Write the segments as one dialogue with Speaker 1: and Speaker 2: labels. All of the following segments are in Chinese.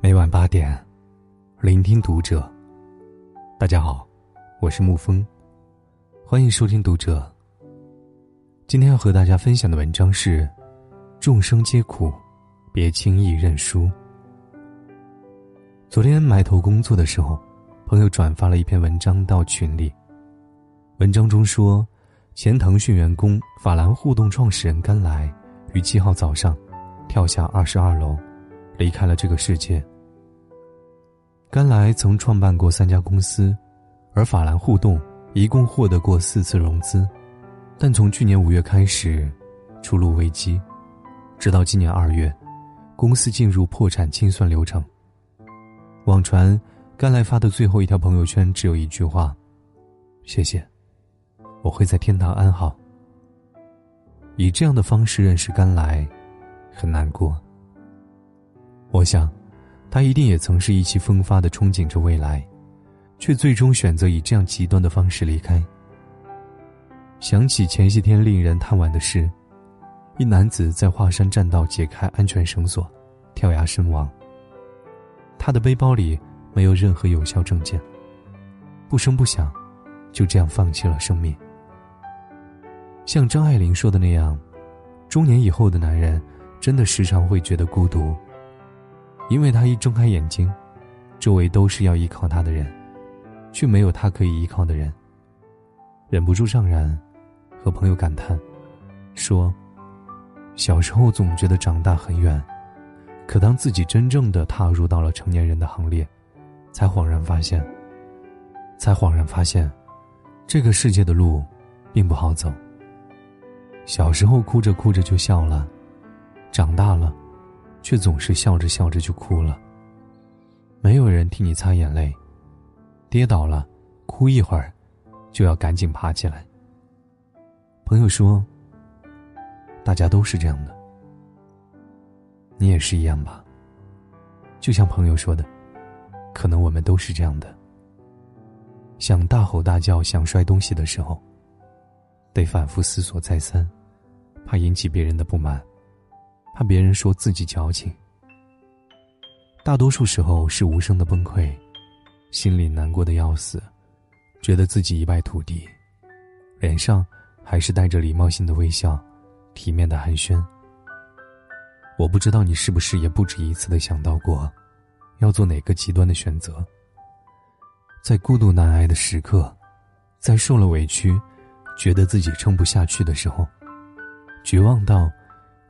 Speaker 1: 每晚八点，聆听读者。大家好，我是沐风，欢迎收听读者。今天要和大家分享的文章是：众生皆苦，别轻易认输。昨天埋头工作的时候，朋友转发了一篇文章到群里。文章中说，前腾讯员工法兰互动创始人甘来于七号早上跳下二十二楼，离开了这个世界。甘来曾创办过三家公司，而法兰互动一共获得过四次融资，但从去年五月开始，出路危机，直到今年二月，公司进入破产清算流程。网传甘来发的最后一条朋友圈只有一句话：“谢谢。”我会在天堂安好。以这样的方式认识甘来，很难过。我想，他一定也曾是意气风发的憧憬着未来，却最终选择以这样极端的方式离开。想起前些天令人叹惋的事，一男子在华山栈道解开安全绳索，跳崖身亡。他的背包里没有任何有效证件，不声不响，就这样放弃了生命。像张爱玲说的那样，中年以后的男人，真的时常会觉得孤独，因为他一睁开眼睛，周围都是要依靠他的人，却没有他可以依靠的人。忍不住怅然，和朋友感叹，说：“小时候总觉得长大很远，可当自己真正的踏入到了成年人的行列，才恍然发现，才恍然发现，这个世界的路，并不好走。”小时候哭着哭着就笑了，长大了，却总是笑着笑着就哭了。没有人替你擦眼泪，跌倒了，哭一会儿，就要赶紧爬起来。朋友说：“大家都是这样的，你也是一样吧？”就像朋友说的，可能我们都是这样的。想大吼大叫、想摔东西的时候，得反复思索再三。怕引起别人的不满，怕别人说自己矫情。大多数时候是无声的崩溃，心里难过的要死，觉得自己一败涂地，脸上还是带着礼貌性的微笑，体面的寒暄。我不知道你是不是也不止一次的想到过，要做哪个极端的选择。在孤独难挨的时刻，在受了委屈，觉得自己撑不下去的时候。绝望到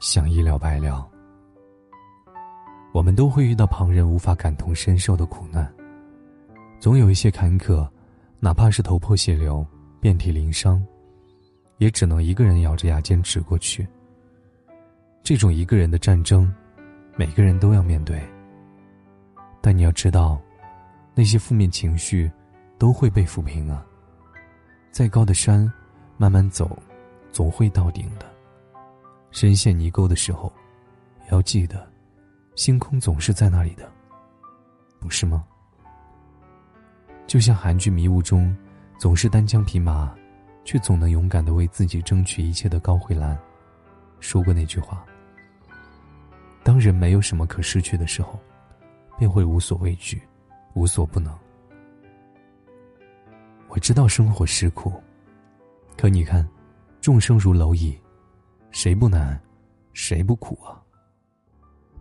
Speaker 1: 想一了百了。我们都会遇到旁人无法感同身受的苦难，总有一些坎坷，哪怕是头破血流、遍体鳞伤，也只能一个人咬着牙坚持过去。这种一个人的战争，每个人都要面对。但你要知道，那些负面情绪都会被抚平啊。再高的山，慢慢走，总会到顶的。深陷泥沟的时候，也要记得，星空总是在那里的，不是吗？就像韩剧《迷雾》中，总是单枪匹马，却总能勇敢的为自己争取一切的高慧兰，说过那句话：“当人没有什么可失去的时候，便会无所畏惧，无所不能。”我知道生活是苦，可你看，众生如蝼蚁。谁不难，谁不苦啊？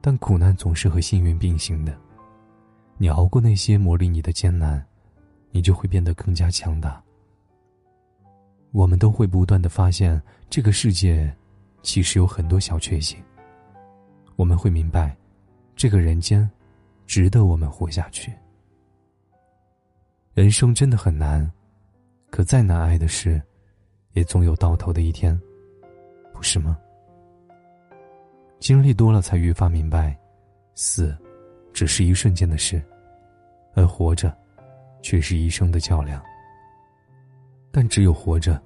Speaker 1: 但苦难总是和幸运并行的。你熬过那些磨砺你的艰难，你就会变得更加强大。我们都会不断的发现，这个世界其实有很多小确幸。我们会明白，这个人间值得我们活下去。人生真的很难，可再难挨的事，也总有到头的一天。不是吗？经历多了，才愈发明白，死只是一瞬间的事，而活着却是一生的较量。但只有活着，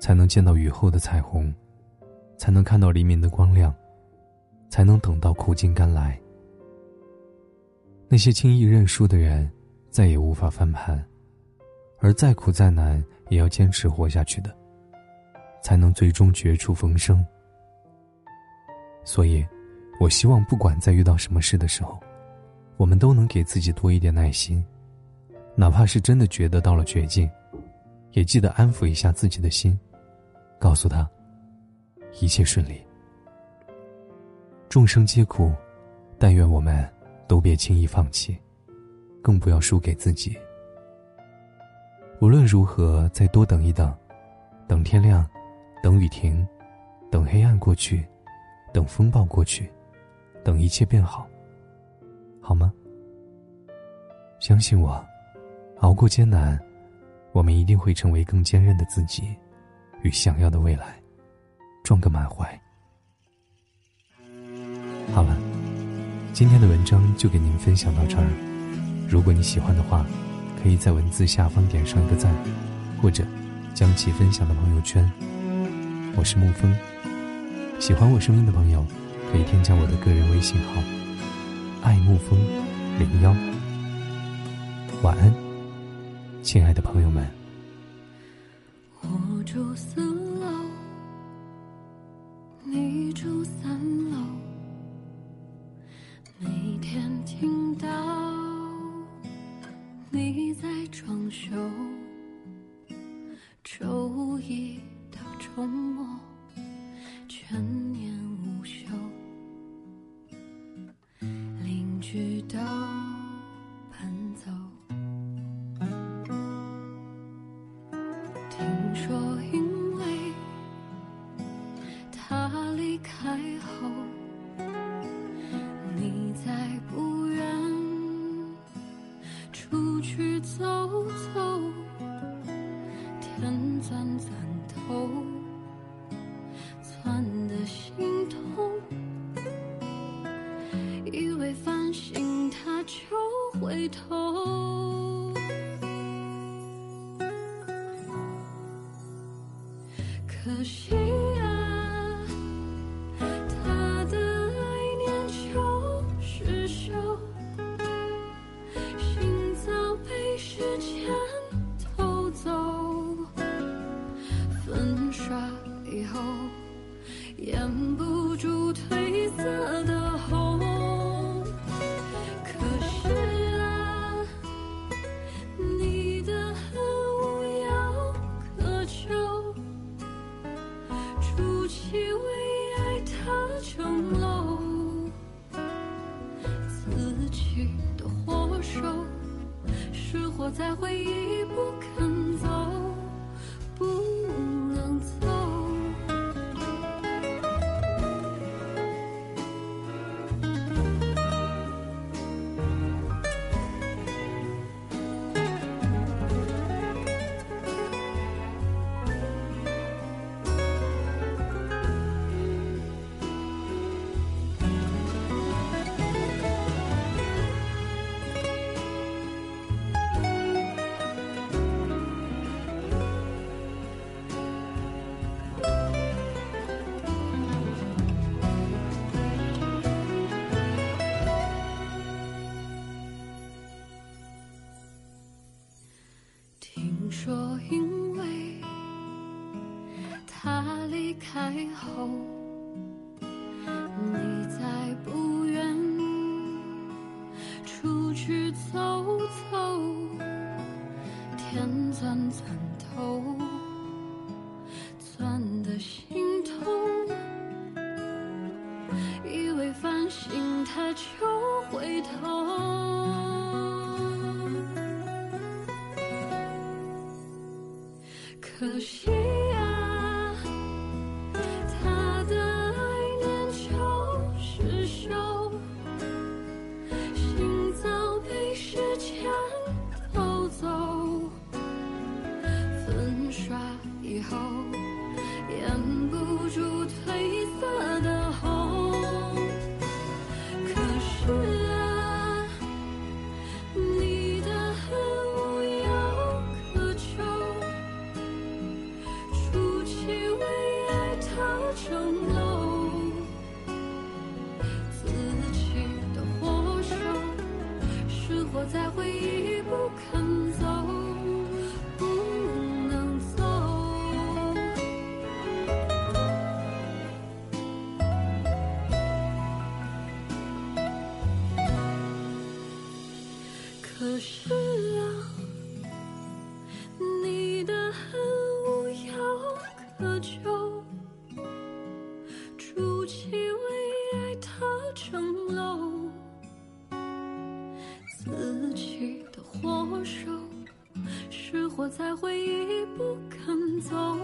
Speaker 1: 才能见到雨后的彩虹，才能看到黎明的光亮，才能等到苦尽甘来。那些轻易认输的人，再也无法翻盘；而再苦再难，也要坚持活下去的。才能最终绝处逢生。所以，我希望不管在遇到什么事的时候，我们都能给自己多一点耐心，哪怕是真的觉得到了绝境，也记得安抚一下自己的心，告诉他，一切顺利。众生皆苦，但愿我们都别轻易放弃，更不要输给自己。无论如何，再多等一等，等天亮，等雨停，等黑暗过去，等风暴过去，等一切变好，好吗？相信我，熬过艰难，我们一定会成为更坚韧的自己，与想要的未来撞个满怀。好了，今天的文章就给您分享到这儿。如果你喜欢的话，可以在文字下方点上一个赞，或者将其分享到朋友圈。我是沐风，喜欢我声音的朋友可以添加我的个人微信号“爱沐风零幺”。晚安，亲爱的朋友们。
Speaker 2: 我住四楼，你住三邻居都搬走。听说因为他离开后。你再不愿出去走走，天钻钻头，心。说，因为他离开后，可惜。可是啊，你的恨无药可救，筑起为爱的城楼，自己的火手，是活在回忆不肯走。